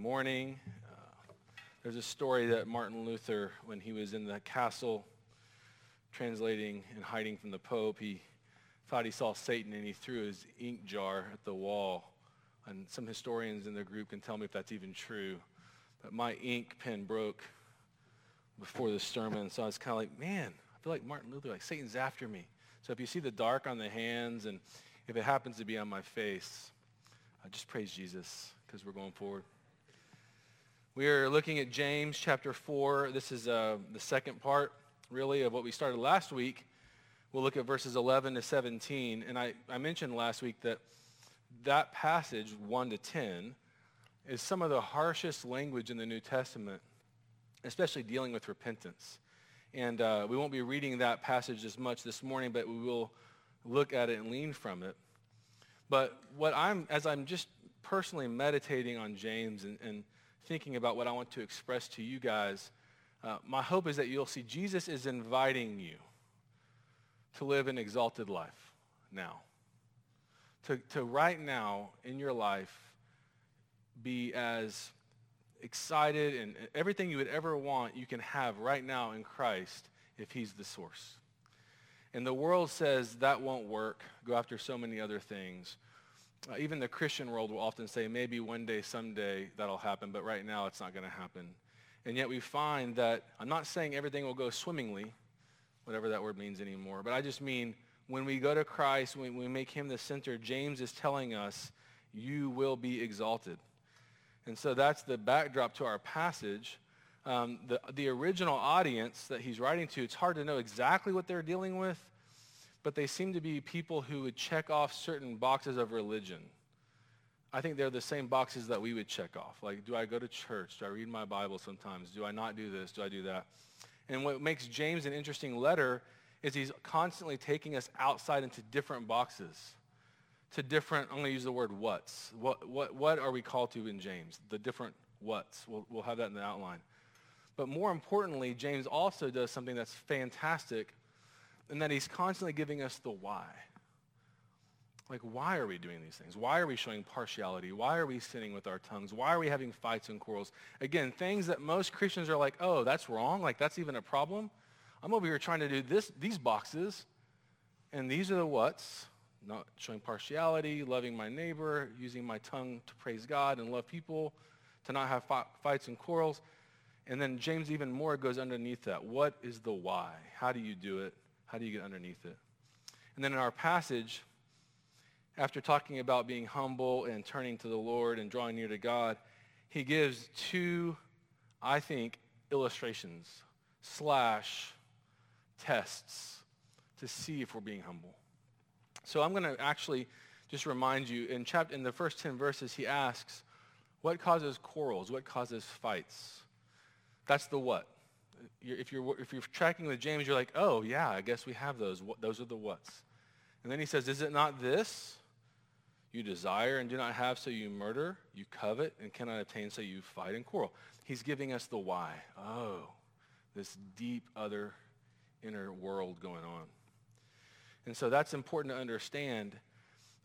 morning. Uh, there's a story that Martin Luther, when he was in the castle translating and hiding from the Pope, he thought he saw Satan and he threw his ink jar at the wall. And some historians in the group can tell me if that's even true. But my ink pen broke before the sermon, so I was kind of like, man, I feel like Martin Luther, like Satan's after me. So if you see the dark on the hands and if it happens to be on my face, I just praise Jesus because we're going forward. We are looking at James chapter 4. This is uh, the second part, really, of what we started last week. We'll look at verses 11 to 17. And I, I mentioned last week that that passage, 1 to 10, is some of the harshest language in the New Testament, especially dealing with repentance. And uh, we won't be reading that passage as much this morning, but we will look at it and lean from it. But what I'm, as I'm just personally meditating on James and, and thinking about what I want to express to you guys, uh, my hope is that you'll see Jesus is inviting you to live an exalted life now. To, to right now in your life be as excited and everything you would ever want you can have right now in Christ if he's the source. And the world says that won't work. Go after so many other things. Uh, even the Christian world will often say maybe one day, someday that'll happen, but right now it's not going to happen. And yet we find that, I'm not saying everything will go swimmingly, whatever that word means anymore, but I just mean when we go to Christ, when we make him the center, James is telling us, you will be exalted. And so that's the backdrop to our passage. Um, the, the original audience that he's writing to, it's hard to know exactly what they're dealing with, but they seem to be people who would check off certain boxes of religion. I think they're the same boxes that we would check off. Like, do I go to church? Do I read my Bible sometimes? Do I not do this? Do I do that? And what makes James an interesting letter is he's constantly taking us outside into different boxes, to different, I'm going to use the word what's. What, what, what are we called to in James? The different what's. We'll, we'll have that in the outline. But more importantly, James also does something that's fantastic and that he's constantly giving us the why. Like, why are we doing these things? Why are we showing partiality? Why are we sinning with our tongues? Why are we having fights and quarrels? Again, things that most Christians are like, oh, that's wrong. Like, that's even a problem. I'm over here trying to do this, these boxes, and these are the what's. Not showing partiality, loving my neighbor, using my tongue to praise God and love people, to not have fights and quarrels. And then James even more goes underneath that. What is the why? How do you do it? How do you get underneath it? And then in our passage, after talking about being humble and turning to the Lord and drawing near to God, he gives two, I think, illustrations slash tests to see if we're being humble. So I'm going to actually just remind you, in, chapter, in the first 10 verses, he asks, what causes quarrels? What causes fights? That's the what if you're, if you're tracking with James, you're like, oh, yeah, I guess we have those. Those are the what's. And then he says, is it not this? You desire and do not have, so you murder. You covet and cannot obtain, so you fight and quarrel. He's giving us the why. Oh, this deep other inner world going on. And so that's important to understand.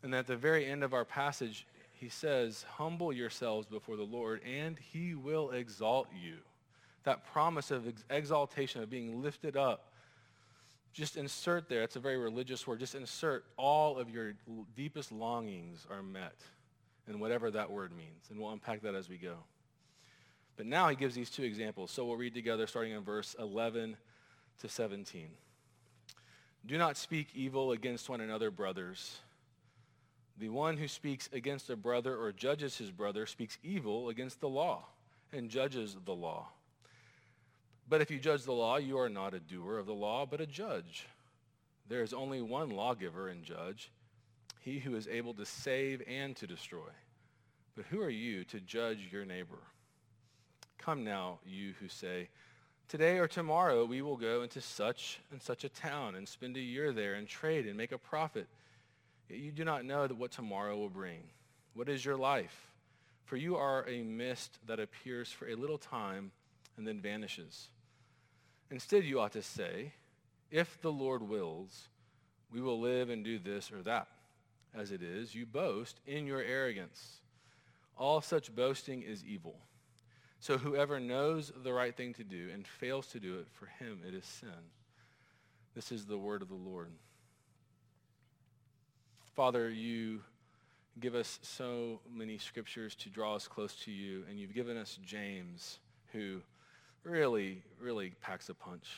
And at the very end of our passage, he says, humble yourselves before the Lord, and he will exalt you that promise of ex- exaltation, of being lifted up, just insert there, it's a very religious word, just insert all of your deepest longings are met and whatever that word means. And we'll unpack that as we go. But now he gives these two examples. So we'll read together starting in verse 11 to 17. Do not speak evil against one another, brothers. The one who speaks against a brother or judges his brother speaks evil against the law and judges the law. But if you judge the law, you are not a doer of the law, but a judge. There is only one lawgiver and judge, he who is able to save and to destroy. But who are you to judge your neighbor? Come now, you who say, Today or tomorrow we will go into such and such a town and spend a year there and trade and make a profit. Yet you do not know what tomorrow will bring. What is your life? For you are a mist that appears for a little time and then vanishes. Instead, you ought to say, if the Lord wills, we will live and do this or that. As it is, you boast in your arrogance. All such boasting is evil. So whoever knows the right thing to do and fails to do it, for him it is sin. This is the word of the Lord. Father, you give us so many scriptures to draw us close to you, and you've given us James, who really, really packs a punch.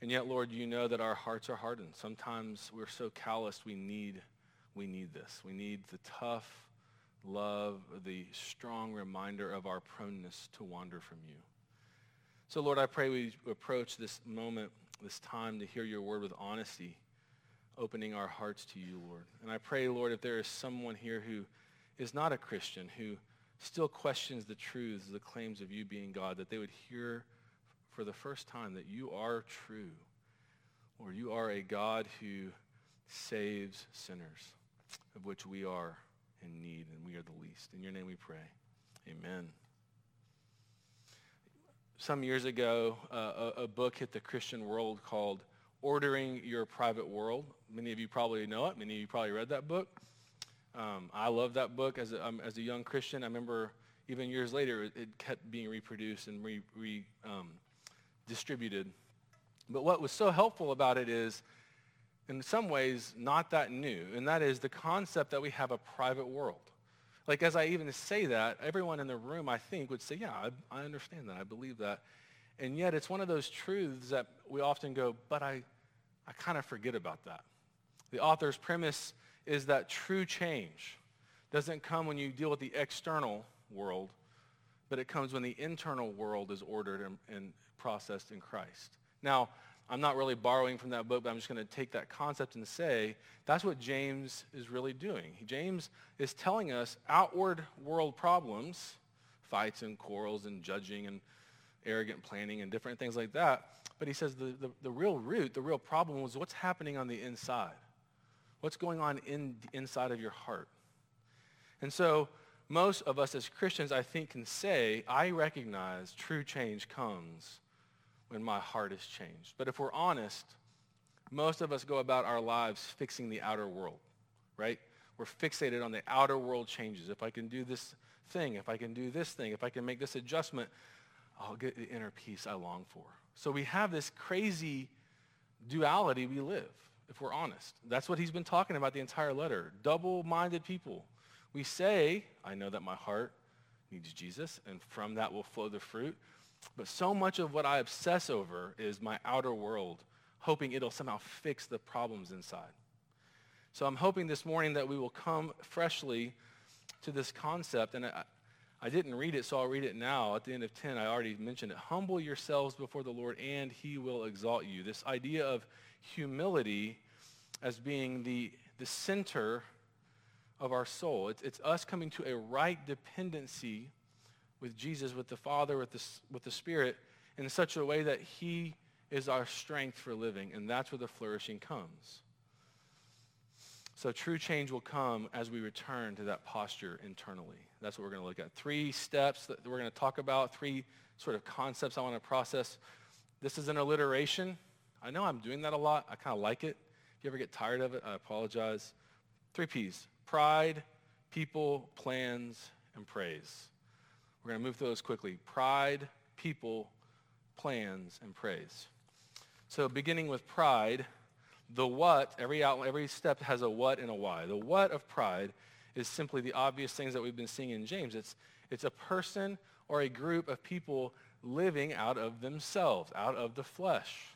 And yet, Lord, you know that our hearts are hardened. Sometimes we're so calloused we need, we need this. We need the tough love, the strong reminder of our proneness to wander from you. So, Lord, I pray we approach this moment, this time to hear your word with honesty opening our hearts to you, Lord. And I pray, Lord, if there is someone here who is not a Christian, who still questions the truths, the claims of you being God, that they would hear for the first time that you are true. or you are a God who saves sinners, of which we are in need, and we are the least. In your name we pray. Amen. Some years ago, uh, a, a book hit the Christian world called Ordering Your Private World. Many of you probably know it. Many of you probably read that book. Um, I love that book as a, um, as a young Christian. I remember even years later, it, kept being reproduced and re, re um, distributed. But what was so helpful about it is, in some ways, not that new, and that is the concept that we have a private world. Like as I even say that, everyone in the room, I think, would say, yeah, I, I understand that. I believe that. And yet it's one of those truths that we often go, but I, I kind of forget about that. The author's premise is that true change doesn't come when you deal with the external world, but it comes when the internal world is ordered and, and processed in Christ. Now, I'm not really borrowing from that book, but I'm just going to take that concept and say that's what James is really doing. James is telling us outward world problems, fights and quarrels and judging and arrogant planning and different things like that. But he says the, the, the real root, the real problem was what's happening on the inside. What's going on in, inside of your heart. And so most of us as Christians, I think, can say, I recognize true change comes when my heart is changed. But if we're honest, most of us go about our lives fixing the outer world, right? We're fixated on the outer world changes. If I can do this thing, if I can do this thing, if I can make this adjustment, I'll get the inner peace I long for. So we have this crazy duality we live, if we're honest. That's what he's been talking about the entire letter. Double-minded people. We say, I know that my heart needs Jesus, and from that will flow the fruit. But so much of what I obsess over is my outer world, hoping it'll somehow fix the problems inside. So I'm hoping this morning that we will come freshly to this concept. And I, I didn't read it, so I'll read it now. At the end of 10, I already mentioned it. Humble yourselves before the Lord, and he will exalt you. This idea of humility as being the, the center of our soul. It's, it's us coming to a right dependency with Jesus, with the Father, with the, with the Spirit, in such a way that he is our strength for living, and that's where the flourishing comes. So true change will come as we return to that posture internally. That's what we're going to look at. Three steps that we're going to talk about, three sort of concepts I want to process. This is an alliteration. I know I'm doing that a lot. I kind of like it. If you ever get tired of it, I apologize. Three P's. Pride, people, plans, and praise. We're going to move through those quickly. Pride, people, plans, and praise. So beginning with pride, the what, every, every step has a what and a why. The what of pride is simply the obvious things that we've been seeing in James. It's, it's a person or a group of people living out of themselves, out of the flesh.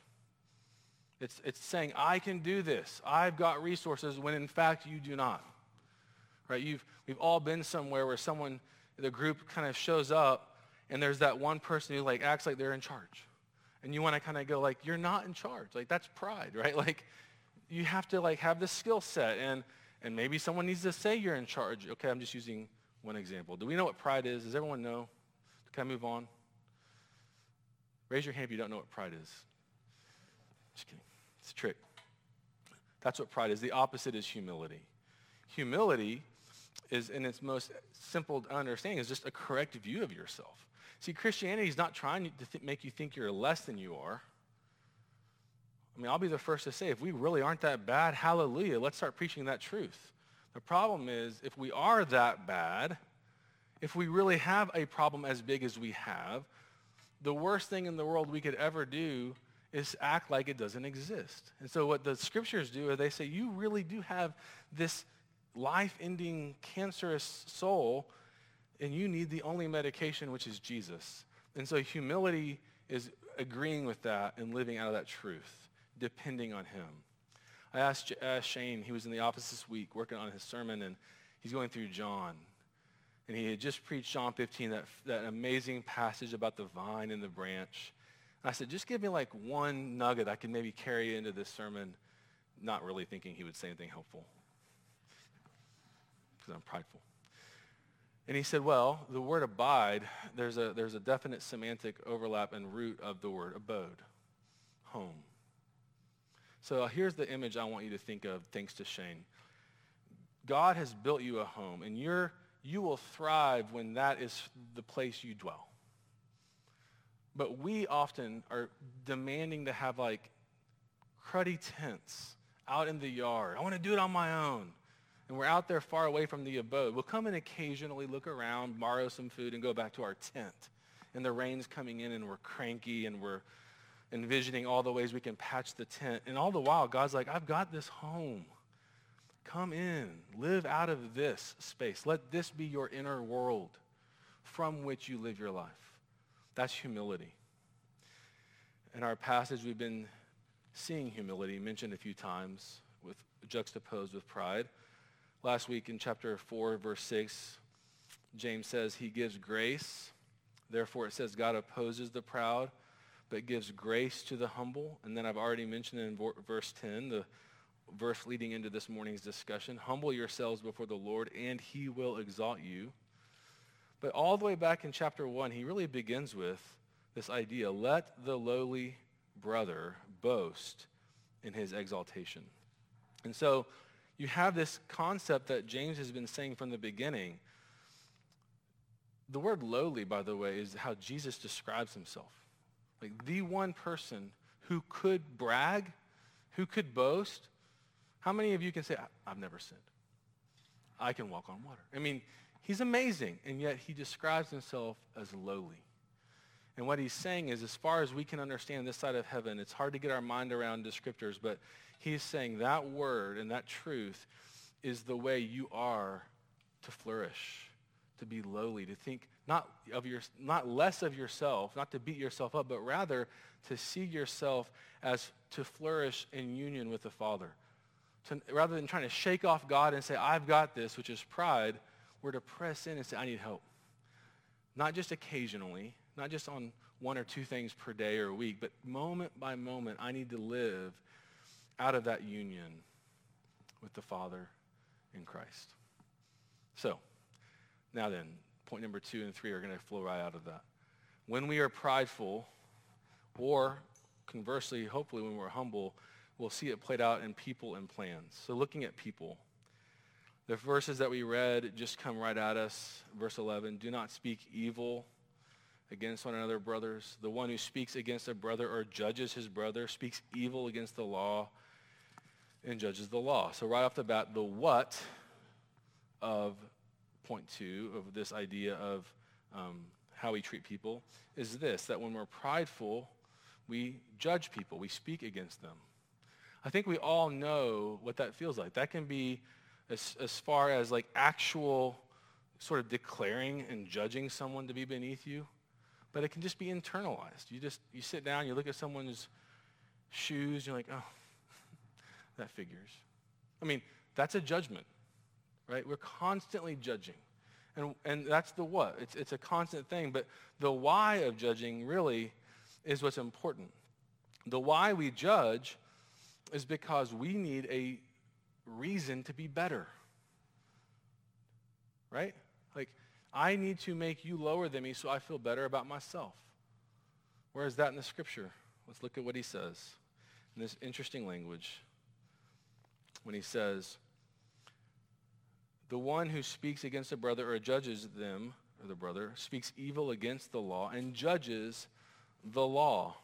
It's, it's saying, I can do this. I've got resources when in fact you do not. Right? You've, we've all been somewhere where someone, the group kind of shows up and there's that one person who like acts like they're in charge. And you want to kind of go like, you're not in charge. Like that's pride, right? Like you have to like have the skill set and and maybe someone needs to say you're in charge. Okay, I'm just using one example. Do we know what pride is? Does everyone know? Can I move on? Raise your hand if you don't know what pride is. Just kidding. It's a trick. That's what pride is. The opposite is humility. Humility is, in its most simple understanding, is just a correct view of yourself. See, Christianity is not trying to th- make you think you're less than you are. I mean, I'll be the first to say, if we really aren't that bad, hallelujah, let's start preaching that truth. The problem is, if we are that bad, If we really have a problem as big as we have, the worst thing in the world we could ever do is act like it doesn't exist. And so what the scriptures do is they say, you really do have this life-ending cancerous soul, and you need the only medication, which is Jesus. And so humility is agreeing with that and living out of that truth, depending on him. I asked uh, Shane, he was in the office this week working on his sermon, and he's going through John. And he had just preached John 15, that, that amazing passage about the vine and the branch. I said, just give me like one nugget I can maybe carry into this sermon, not really thinking he would say anything helpful because I'm prideful. And he said, well, the word abide, there's a, there's a definite semantic overlap and root of the word abode, home. So uh, here's the image I want you to think of thanks to Shane. God has built you a home, and you're, you will thrive when that is the place you dwell. But we often are demanding to have like cruddy tents out in the yard. I want to do it on my own. And we're out there far away from the abode. We'll come and occasionally look around, borrow some food, and go back to our tent. And the rain's coming in and we're cranky and we're envisioning all the ways we can patch the tent. And all the while, God's like, I've got this home. Come in. Live out of this space. Let this be your inner world from which you live your life. That's humility. In our passage, we've been seeing humility mentioned a few times with juxtaposed with pride. Last week in chapter 4, verse 6, James says he gives grace. Therefore, it says God opposes the proud but gives grace to the humble. And then I've already mentioned in verse 10, the verse leading into this morning's discussion, humble yourselves before the Lord and he will exalt you. But all the way back in chapter 1, he really begins with this idea, let the lowly brother boast in his exaltation. And so you have this concept that James has been saying from the beginning. The word lowly, by the way, is how Jesus describes himself. Like the one person who could brag, who could boast. How many of you can say, I've never sinned? I can walk on water. I mean, he's amazing, and yet he describes himself as lowly. And what he's saying is, as far as we can understand this side of heaven, it's hard to get our mind around descriptors, but he's saying that word and that truth is the way you are to flourish, to be lowly, to think not, of your, not less of yourself, not to beat yourself up, but rather to see yourself as to flourish in union with the Father. To, rather than trying to shake off God and say, I've got this, which is pride, we're to press in and say, I need help. Not just occasionally, not just on one or two things per day or week, but moment by moment, I need to live out of that union with the Father in Christ. So, now then, point number two and three are going to flow right out of that. When we are prideful, or conversely, hopefully when we're humble, we'll see it played out in people and plans. So looking at people, the verses that we read just come right at us. Verse 11, do not speak evil against one another, brothers. The one who speaks against a brother or judges his brother speaks evil against the law and judges the law. So right off the bat, the what of point two of this idea of um, how we treat people is this, that when we're prideful, we judge people. We speak against them. I think we all know what that feels like. That can be as, as far as like actual sort of declaring and judging someone to be beneath you, but it can just be internalized. You just, you sit down, you look at someone's shoes, you're like, oh, that figures. I mean, that's a judgment right? We're constantly judging. And, and that's the what. It's, it's a constant thing. But the why of judging really is what's important. The why we judge is because we need a reason to be better. Right? Like, I need to make you lower than me so I feel better about myself. Where is that in the scripture? Let's look at what he says in this interesting language. When he says, the one who speaks against a brother or judges them, or the brother, speaks evil against the law and judges the law.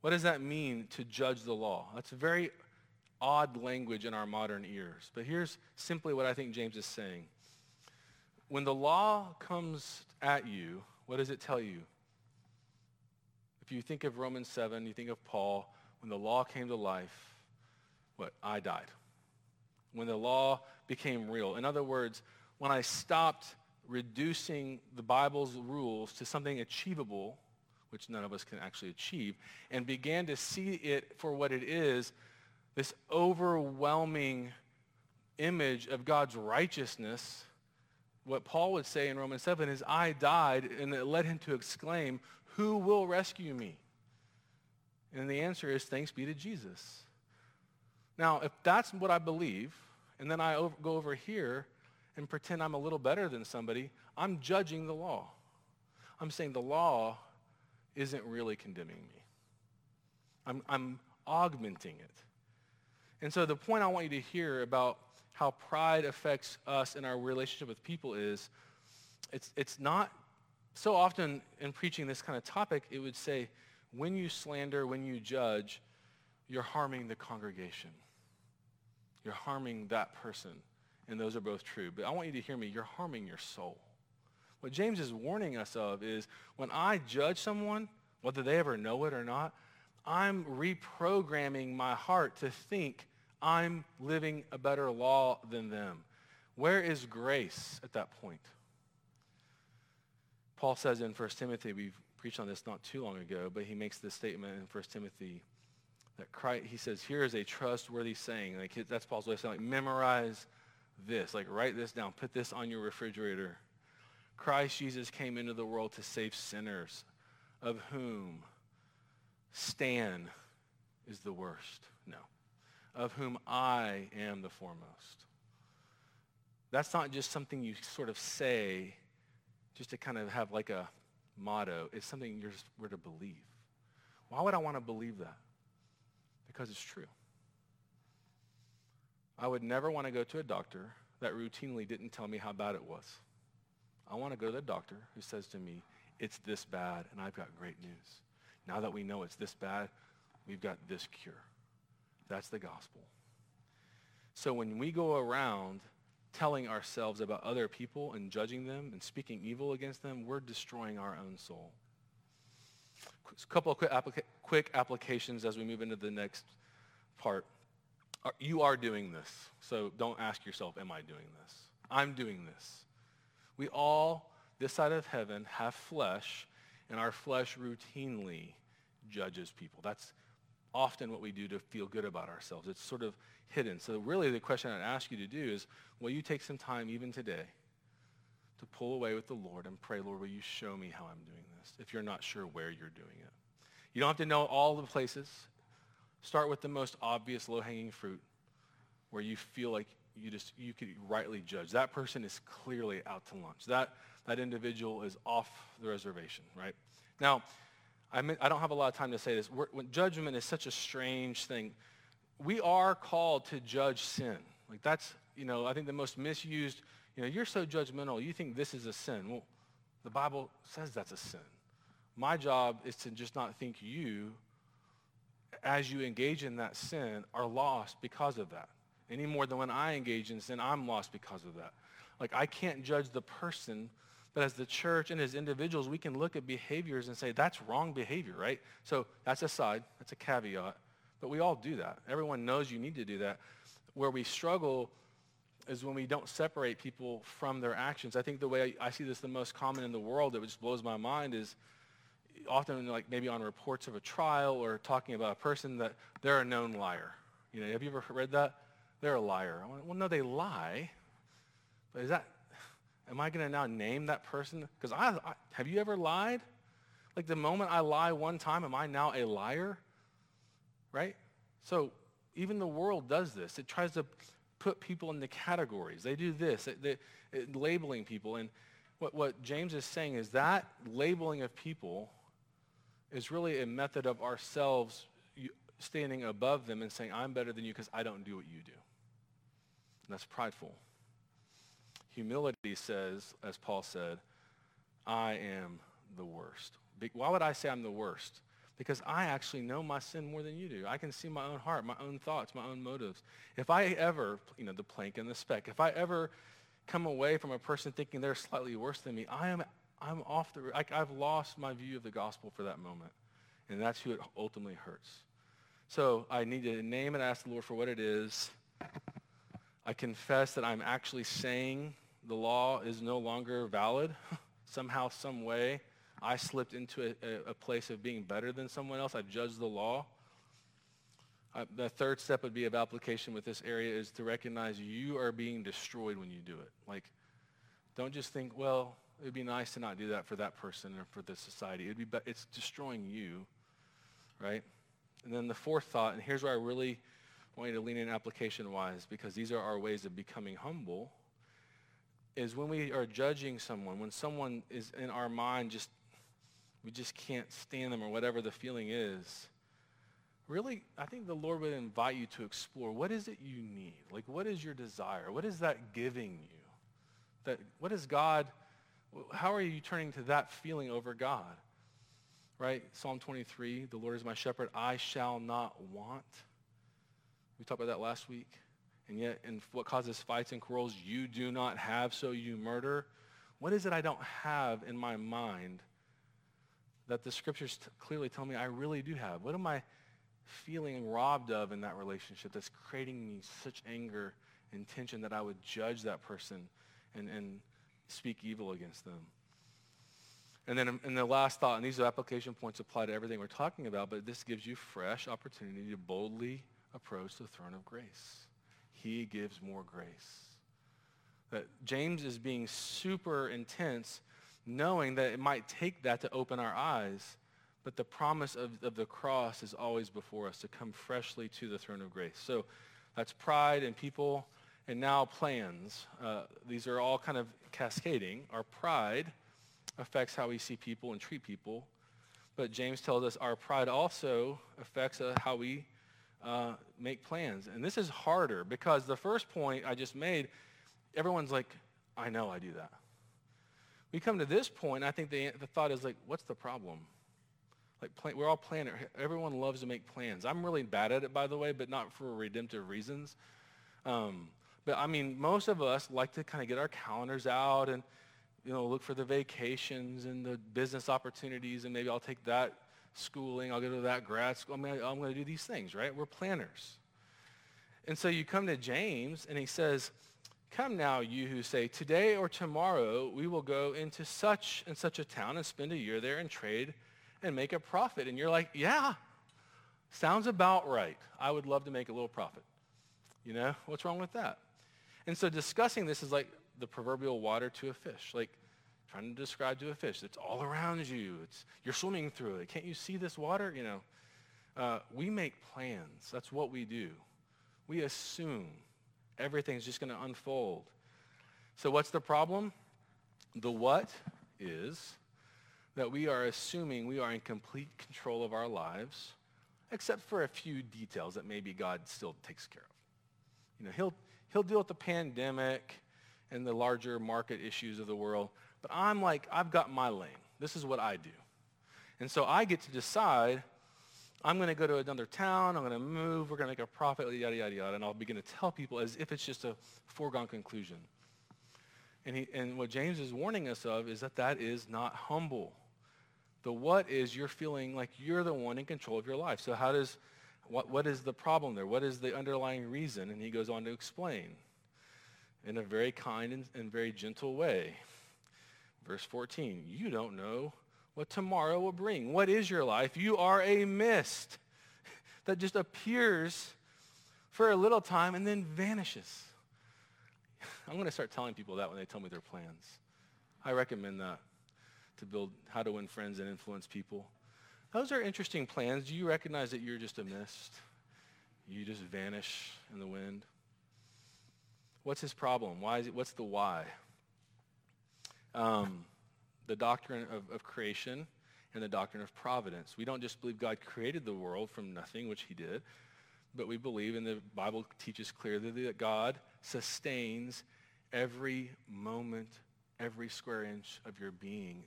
What does that mean to judge the law? That's a very odd language in our modern ears. But here's simply what I think James is saying. when the law comes at you, what does it tell you? If you think of Romans 7, you think of Paul, when the law came to life, what? I died. When the law became real. In other words, when I stopped reducing the Bible's rules to something achievable, which none of us can actually achieve, and began to see it for what it is, this overwhelming image of God's righteousness, what Paul would say in Romans 7 is, I died, and it led him to exclaim, who will rescue me? And the answer is, thanks be to Jesus. Now, if that's what I believe, and then I over, go over here and pretend I'm a little better than somebody, I'm judging the law. I'm saying the law isn't really condemning me. I'm, I'm augmenting it. And so the point I want you to hear about how pride affects us in our relationship with people is it's, it's not so often in preaching this kind of topic, it would say, when you slander, when you judge, you're harming the congregation. You're harming that person. And those are both true. But I want you to hear me. You're harming your soul. What James is warning us of is when I judge someone, whether they ever know it or not, I'm reprogramming my heart to think I'm living a better law than them. Where is grace at that point? Paul says in 1 Timothy, we've preached on this not too long ago, but he makes this statement in 1 Timothy that Christ, he says, here is a trustworthy saying. Like that's Paul's way of saying, like, memorize this. Like, write this down. Put this on your refrigerator. Christ Jesus came into the world to save sinners, of whom Stan is the worst. No. Of whom I am the foremost. That's not just something you sort of say just to kind of have like a motto. It's something you're just, we're to believe. Why would I want to believe that? Because it's true. I would never want to go to a doctor that routinely didn't tell me how bad it was. I want to go to the doctor who says to me, it's this bad, and I've got great news. Now that we know it's this bad, we've got this cure. That's the gospel. So when we go around telling ourselves about other people and judging them and speaking evil against them, we're destroying our own soul. A couple of quick, applica- quick applications as we move into the next part. You are doing this, so don't ask yourself, am I doing this? I'm doing this. We all, this side of heaven, have flesh, and our flesh routinely judges people. That's often what we do to feel good about ourselves. It's sort of hidden. So really the question I'd ask you to do is, will you take some time even today to pull away with the Lord and pray, Lord, will you show me how I'm doing this if you're not sure where you're doing it? You don't have to know all the places. Start with the most obvious low-hanging fruit where you feel like you just you could rightly judge. That person is clearly out to lunch. That, that individual is off the reservation, right? Now, I, mean, I don't have a lot of time to say this. We're, when judgment is such a strange thing. We are called to judge sin. Like that's, you know, I think the most misused, you know, you're so judgmental, you think this is a sin. Well, the Bible says that's a sin. My job is to just not think you, as you engage in that sin, are lost because of that. Any more than when I engage in sin, I'm lost because of that. Like I can't judge the person but as the church and as individuals, we can look at behaviors and say, that's wrong behavior, right? So that's a side, that's a caveat. But we all do that. Everyone knows you need to do that. Where we struggle is when we don't separate people from their actions. I think the way I, see this the most common in the world that just blows my mind is often like maybe on reports of a trial or talking about a person that they're a known liar. You know, have you ever read that? They're a liar. Well, no, they lie. But is that Am I going to now name that person? Because I, I, have you ever lied? Like the moment I lie one time, am I now a liar? Right? So even the world does this. It tries to put people into categories. They do this, they, they, it, labeling people. And what, what James is saying is that labeling of people is really a method of ourselves standing above them and saying, I'm better than you because I don't do what you do. And that's prideful. Humility says, as Paul said, I am the worst. Why would I say I'm the worst? Because I actually know my sin more than you do. I can see my own heart, my own thoughts, my own motives. If I ever, you know, the plank and the speck, if I ever come away from a person thinking they're slightly worse than me, I am I'm off the like I've lost my view of the gospel for that moment. And that's who it ultimately hurts. So I need to name and ask the Lord for what it is. I confess that I'm actually saying the law is no longer valid. Somehow, some way, I slipped into a, a, place of being better than someone else. I judged the law. Uh, the third step would be of application with this area is to recognize you are being destroyed when you do it. Like, don't just think, well, it would be nice to not do that for that person or for the society. It'd be, be- it's destroying you, right? And then the fourth thought, and here's where I really want you to lean in application-wise, because these are our ways of becoming humble, is when we are judging someone, when someone is in our mind just, we just can't stand them or whatever the feeling is, really, I think the Lord would invite you to explore what is it you need? Like, what is your desire? What is that giving you? That, what is God how are you turning to that feeling over God? Right? Psalm 23, the Lord is my shepherd. I shall not want. We talked about that last week. And yet, in what causes fights and quarrels, you do not have, so you murder. What is it I don't have in my mind that the scriptures t- clearly tell me I really do have? What am I feeling robbed of in that relationship that's creating me such anger and tension that I would judge that person and, and speak evil against them. And then and the last thought, and these are application points apply to everything we're talking about, but this gives you fresh opportunity to boldly approach the throne of grace. He gives more grace. That James is being super intense, knowing that it might take that to open our eyes, but the promise of, of the cross is always before us to come freshly to the throne of grace. So that's pride and people and now plans. Uh, these are all kind of cascading. Our pride affects how we see people and treat people. But James tells us our pride also affects uh, how we uh, make plans. And this is harder because the first point I just made, everyone's like, I know I do that. We come to this point, I think the, the thought is like, what's the problem? Like plan, we're all planner. Everyone loves to make plans. I'm really bad at it, by the way, but not for redemptive reasons. Um, but I mean, most of us like to kind of get our calendars out and, you know, look for the vacations and the business opportunities and maybe I'll take that schooling, I'll go to that grad school. I'm going to do these things, right? We're planners. And so you come to James and he says, Come now, you who say, today or tomorrow we will go into such and such a town and spend a year there and trade and make a profit. And you're like, yeah, sounds about right. I would love to make a little profit. You know, what's wrong with that? And so discussing this is like the proverbial water to a fish, like trying to describe to a fish. It's all around you. It's, you're swimming through it. Can't you see this water? You know, uh, we make plans. That's what we do. We assume everything's just going to unfold. So what's the problem? The what is that we are assuming we are in complete control of our lives, except for a few details that maybe God still takes care of. You know, he'll, he'll deal with the pandemic and the larger market issues of the world. But I'm like, I've got my lane. This is what I do. And so I get to decide I'm going to go to another town. I'm going to move. We're going to make a profit, yada, yada, yada. And I'll begin to tell people as if it's just a foregone conclusion. And, he, and what James is warning us of is that that is not humble. The what is you're feeling like you're the one in control of your life. So how does what, what is the problem there? What is the underlying reason? And he goes on to explain in a very kind and, and very gentle way. Verse 14, you don't know what tomorrow will bring. What is your life? You are a mist that just appears for a little time and then vanishes. I'm going to start telling people that when they tell me their plans. I recommend that to build how to win friends and influence people. Those are interesting plans. Do you recognize that you're just a mist? You just vanish in the wind? What's his problem? Why is it, what's the why? Um, the doctrine of, of creation and the doctrine of providence. We don't just believe God created the world from nothing, which he did, but we believe, and the Bible teaches clearly, that God sustains every moment, every square inch of your being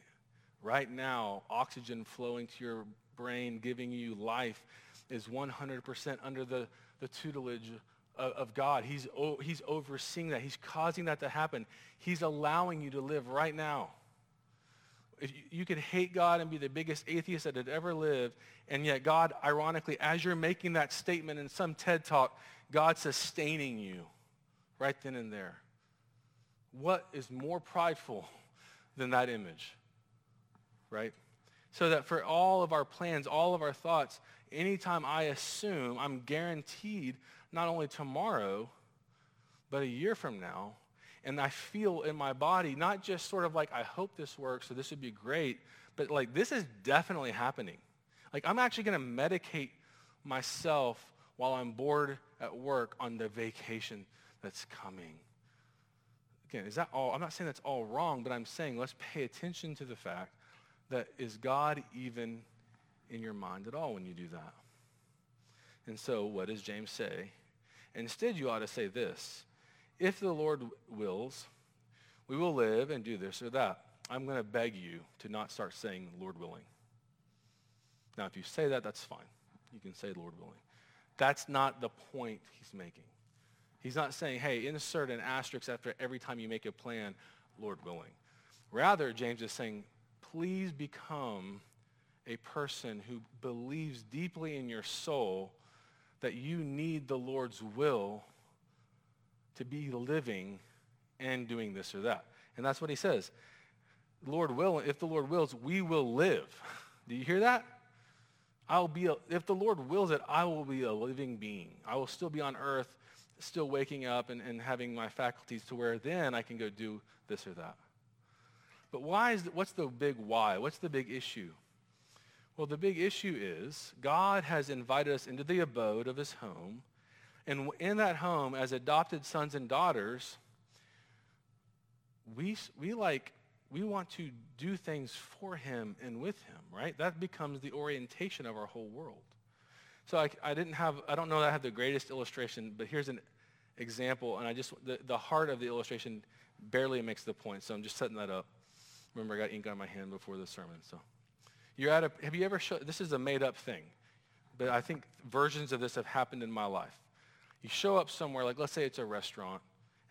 Right now, oxygen flowing to your brain, giving you life, is 100% under the, the tutelage of, God. He's, he's overseeing that. He's causing that to happen. He's allowing you to live right now. If you, you could hate God and be the biggest atheist that had ever lived, and yet God, ironically, as you're making that statement in some TED talk, God's sustaining you right then and there. What is more prideful than that image? Right? So that for all of our plans, all of our thoughts, anytime I assume I'm guaranteed not only tomorrow, but a year from now, and I feel in my body, not just sort of like, I hope this works, so this would be great, but like this is definitely happening. Like I'm actually going to medicate myself while I'm bored at work on the vacation that's coming. Again, is that all? I'm not saying that's all wrong, but I'm saying let's pay attention to the fact that is God even in your mind at all when you do that? And so what does James say? Instead, you ought to say this. If the Lord wills, we will live and do this or that. I'm going to beg you to not start saying Lord willing. Now, if you say that, that's fine. You can say Lord willing. That's not the point he's making. He's not saying, hey, insert an asterisk after every time you make a plan, Lord willing. Rather, James is saying, please become a person who believes deeply in your soul that you need the Lord's will to be living and doing this or that. And that's what he says. Lord will, if the Lord wills, we will live. Do you hear that? I'll be, a, if the Lord wills it, I will be a living being. I will still be on earth, still waking up and, and having my faculties to where then I can go do this or that. But why is, what's the big why? What's the big issue? Well, the big issue is God has invited us into the abode of his home. And in that home, as adopted sons and daughters, we, we like, we want to do things for him and with him, right? That becomes the orientation of our whole world. So I, I didn't have, I don't know that I have the greatest illustration, but here's an example. And I just, the, the heart of the illustration barely makes the point. So I'm just setting that up. Remember, I got ink on my hand before the sermon. So you're at a, have you ever, this is a made up thing, but I think versions of this have happened in my life. You show up somewhere, like let's say it's a restaurant,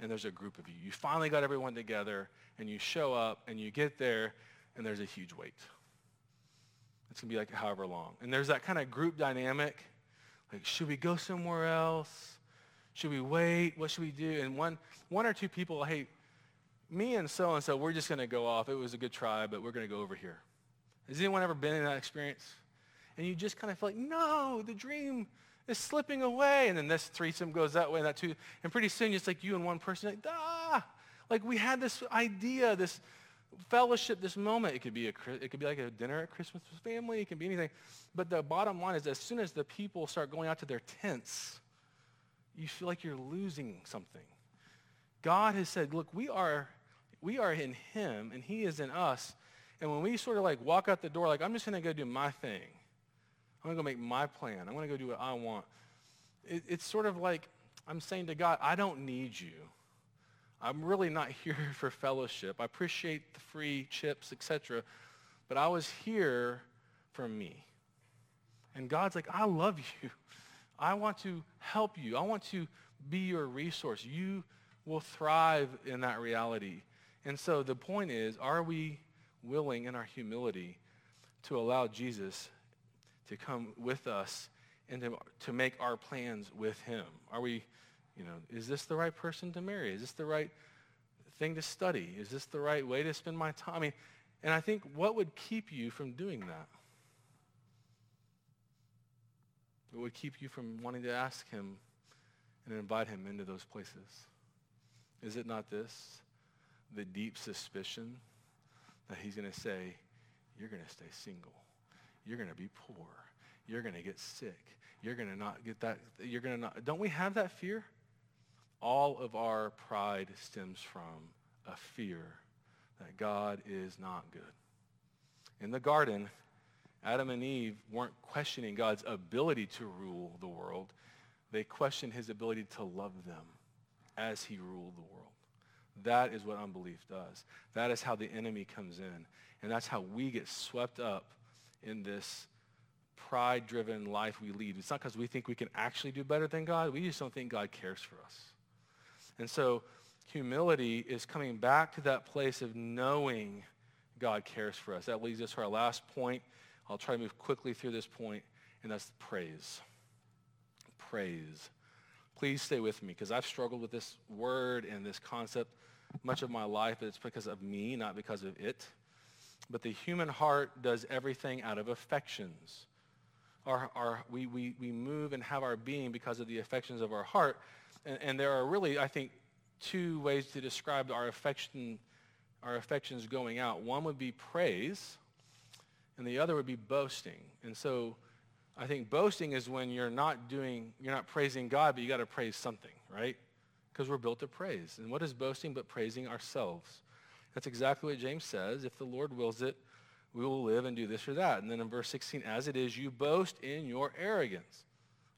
and there's a group of you. You finally got everyone together, and you show up, and you get there, and there's a huge wait. It's going to be like however long. And there's that kind of group dynamic. Like, should we go somewhere else? Should we wait? What should we do? And one, one or two people, hey, me and so-and-so, we're just going to go off. It was a good try, but we're going to go over here. Has anyone ever been in that experience? And you just kind of feel like, no, the dream is slipping away. And then this threesome goes that way and that too. And pretty soon it's like you and one person, like, ah, like we had this idea, this fellowship, this moment. It could be a, it could be like a dinner at Christmas with family. It can be anything. But the bottom line is as soon as the people start going out to their tents, you feel like you're losing something. God has said, look, we are we are in him and he is in us. And when we sort of like walk out the door, like, I'm just going to go do my thing. I'm going to go make my plan. I'm going to go do what I want. It, it's sort of like I'm saying to God, I don't need you. I'm really not here for fellowship. I appreciate the free chips, etc. But I was here for me. And God's like, I love you. I want to help you. I want to be your resource. You will thrive in that reality. And so the point is, are we willing in our humility to allow Jesus to come with us and to, to make our plans with him? Are we, you know, is this the right person to marry? Is this the right thing to study? Is this the right way to spend my time? I mean, and I think what would keep you from doing that? What would keep you from wanting to ask him and invite him into those places? Is it not this? the deep suspicion that he's going to say, you're going to stay single. You're going to be poor. You're going to get sick. You're going to not get that. You're going to not. Don't we have that fear? All of our pride stems from a fear that God is not good. In the garden, Adam and Eve weren't questioning God's ability to rule the world. They questioned his ability to love them as he ruled the world. That is what unbelief does. That is how the enemy comes in. And that's how we get swept up in this pride-driven life we lead. It's not because we think we can actually do better than God. We just don't think God cares for us. And so humility is coming back to that place of knowing God cares for us. That leads us to our last point. I'll try to move quickly through this point, and that's praise. Praise. Please stay with me because I've struggled with this word and this concept much of my life, it's because of me, not because of it. But the human heart does everything out of affections. Our, our, we, we, we move and have our being because of the affections of our heart. And, and there are really, I think, two ways to describe our affection, our affections going out. One would be praise, and the other would be boasting. And so I think boasting is when you're not doing, you're not praising God, but you got to praise something, right? Because we're built to praise. And what is boasting but praising ourselves? That's exactly what James says. If the Lord wills it, we will live and do this or that. And then in verse 16, as it is, you boast in your arrogance.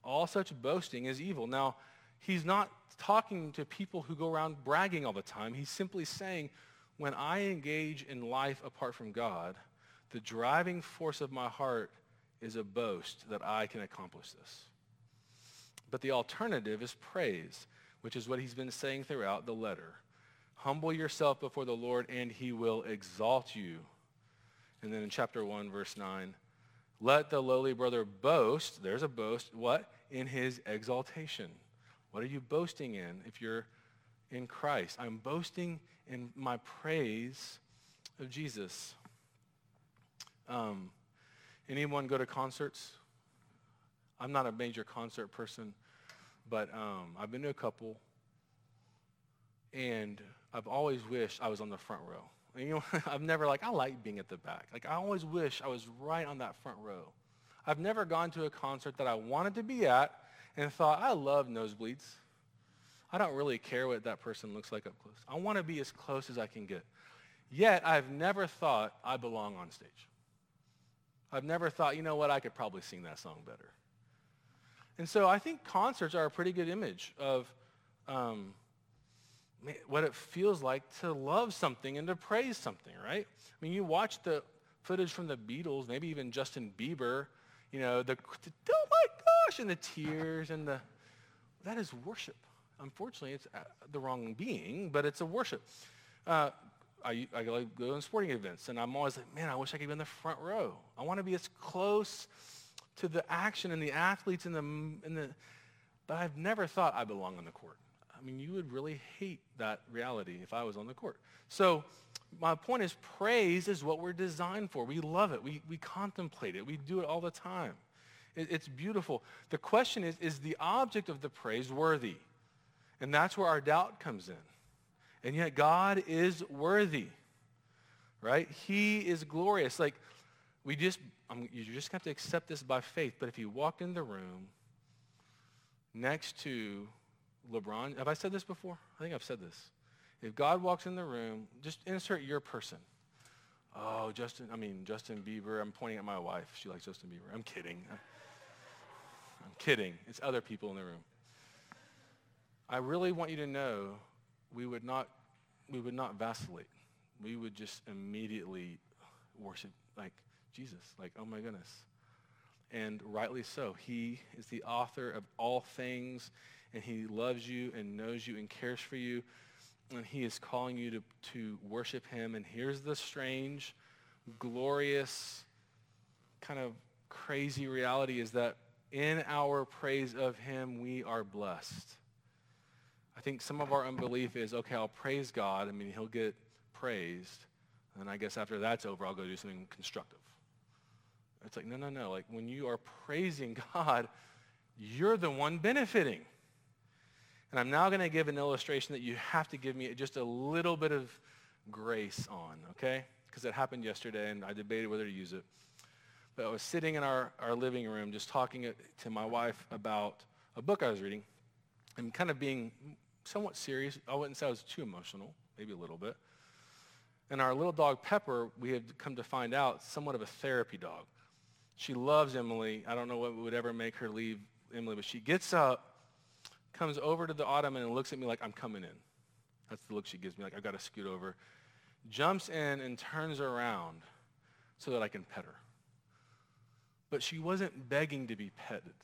All such boasting is evil. Now, he's not talking to people who go around bragging all the time. He's simply saying, when I engage in life apart from God, the driving force of my heart is a boast that I can accomplish this. But the alternative is praise, which is what he's been saying throughout the letter. Humble yourself before the Lord and he will exalt you. And then in chapter 1, verse 9, let the lowly brother boast, there's a boast, what? In his exaltation. What are you boasting in if you're in Christ? I'm boasting in my praise of Jesus. Um, anyone go to concerts? I'm not a major concert person, but um, I've been to a couple. And I've always wished I was on the front row. And, you know, I've never like, I like being at the back. Like I always wish I was right on that front row. I've never gone to a concert that I wanted to be at and thought, I love nosebleeds. I don't really care what that person looks like up close. I want to be as close as I can get. Yet I've never thought I belong on stage. I've never thought, you know what, I could probably sing that song better. And so I think concerts are a pretty good image of um, what it feels like to love something and to praise something, right? I mean, you watch the footage from the Beatles, maybe even Justin Bieber, you know, the, oh my gosh, and the tears and the, that is worship. Unfortunately, it's uh, the wrong being, but it's a worship. Uh, I, I go to sporting events, and I'm always like, man, I wish I could be in the front row. I want to be as close to the action and the athletes and the, and the, but I've never thought I belong on the court. I mean, you would really hate that reality if I was on the court. So my point is praise is what we're designed for. We love it. We, we contemplate it. We do it all the time. It, it's beautiful. The question is, is the object of the praise worthy? And that's where our doubt comes in. And yet God is worthy, right? He is glorious. Like we just, I'm, you just have to accept this by faith. But if you walk in the room next to LeBron. Have I said this before? I think I've said this. If God walks in the room, just insert your person. Oh, Justin, I mean, Justin Bieber. I'm pointing at my wife. She likes Justin Bieber. I'm kidding. I'm kidding. It's other people in the room. I really want you to know we would not, we would not vacillate. We would just immediately worship like Jesus, like, oh my goodness. And rightly so. He is the author of all things and he loves you and knows you and cares for you. And he is calling you to, to worship him. And here's the strange, glorious, kind of crazy reality is that in our praise of him, we are blessed. I think some of our unbelief is, okay, I'll praise God. I mean, he'll get praised. And I guess after that's over, I'll go do something constructive. It's like, no, no, no. Like when you are praising God, you're the one benefiting. And I'm now going to give an illustration that you have to give me just a little bit of grace on, okay? Because it happened yesterday and I debated whether to use it. But I was sitting in our, our living room just talking to my wife about a book I was reading and kind of being somewhat serious. I wouldn't say I was too emotional, maybe a little bit. And our little dog Pepper, we had come to find out, somewhat of a therapy dog. She loves Emily. I don't know what would ever make her leave Emily, but she gets up comes over to the ottoman and looks at me like I'm coming in. That's the look she gives me, like I've got to scoot over. Jumps in and turns around so that I can pet her. but she wasn't begging to be petted.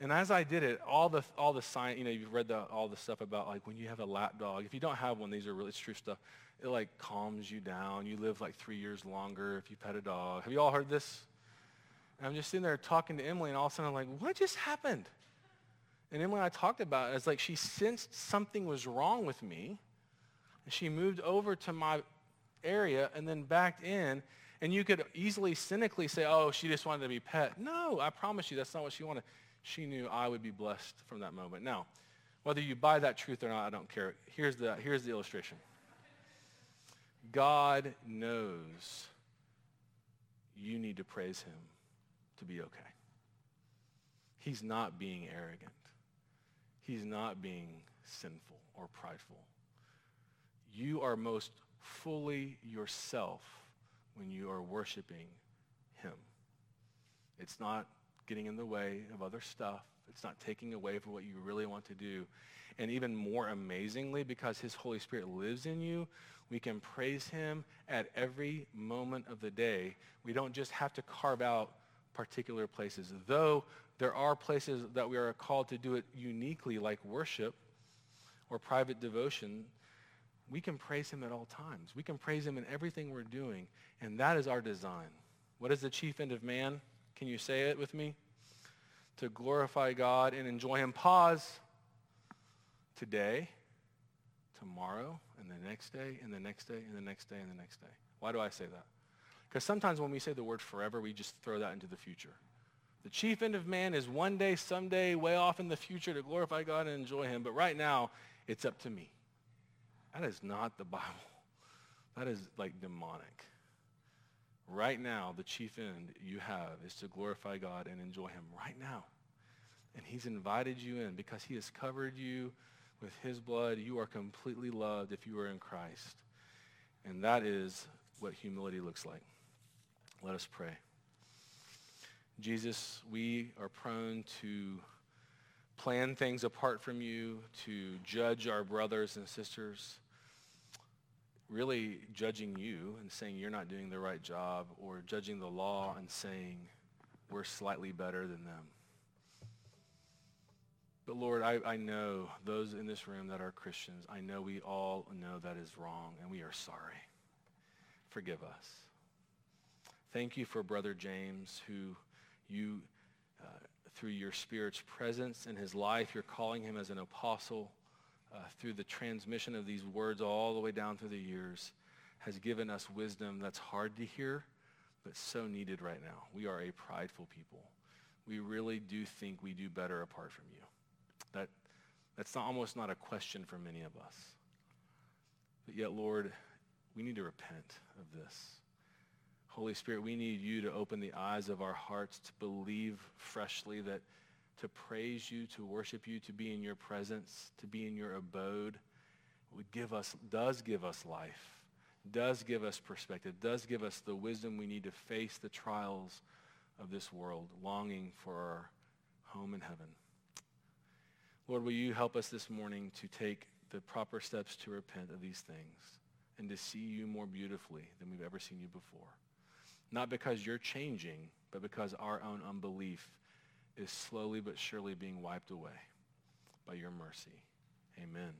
And as I did it, all the all the science, you know, you've read the, all the stuff about like when you have a lap dog. If you don't have one, these are really it's true stuff. It like calms you down. You live like three years longer if you pet a dog. Have you all heard this? And I'm just sitting there talking to Emily, and all of a sudden I'm like, what just happened? And Emily and I talked about it. It's like she sensed something was wrong with me, and she moved over to my area and then backed in. And you could easily cynically say, oh, she just wanted to be pet. No, I promise you that's not what she wanted. She knew I would be blessed from that moment. Now, whether you buy that truth or not, I don't care. Here's the, here's the illustration. God knows you need to praise him to be okay. He's not being arrogant. He's not being sinful or prideful. You are most fully yourself when you are worshiping him. It's not getting in the way of other stuff. It's not taking away from what you really want to do. And even more amazingly, because his Holy Spirit lives in you, we can praise him at every moment of the day. We don't just have to carve out particular places. Though there are places that we are called to do it uniquely, like worship or private devotion, we can praise him at all times. We can praise him in everything we're doing, and that is our design. What is the chief end of man? Can you say it with me? To glorify God and enjoy him. Pause. Today, tomorrow, and the next day, and the next day, and the next day, and the next day. Why do I say that? Because sometimes when we say the word forever, we just throw that into the future. The chief end of man is one day, someday, way off in the future to glorify God and enjoy him. But right now, it's up to me. That is not the Bible. That is like demonic. Right now, the chief end you have is to glorify God and enjoy him right now. And he's invited you in because he has covered you with his blood. You are completely loved if you are in Christ. And that is what humility looks like. Let us pray. Jesus, we are prone to plan things apart from you, to judge our brothers and sisters, really judging you and saying you're not doing the right job, or judging the law and saying we're slightly better than them. But Lord, I, I know those in this room that are Christians, I know we all know that is wrong, and we are sorry. Forgive us. Thank you for Brother James, who you, uh, through your Spirit's presence in his life, you're calling him as an apostle uh, through the transmission of these words all the way down through the years, has given us wisdom that's hard to hear, but so needed right now. We are a prideful people. We really do think we do better apart from you. That, that's not, almost not a question for many of us. But yet, Lord, we need to repent of this. Holy Spirit, we need you to open the eyes of our hearts to believe freshly that to praise you, to worship you, to be in your presence, to be in your abode would give us, does give us life, does give us perspective, does give us the wisdom we need to face the trials of this world, longing for our home in heaven. Lord, will you help us this morning to take the proper steps to repent of these things and to see you more beautifully than we've ever seen you before? Not because you're changing, but because our own unbelief is slowly but surely being wiped away by your mercy. Amen.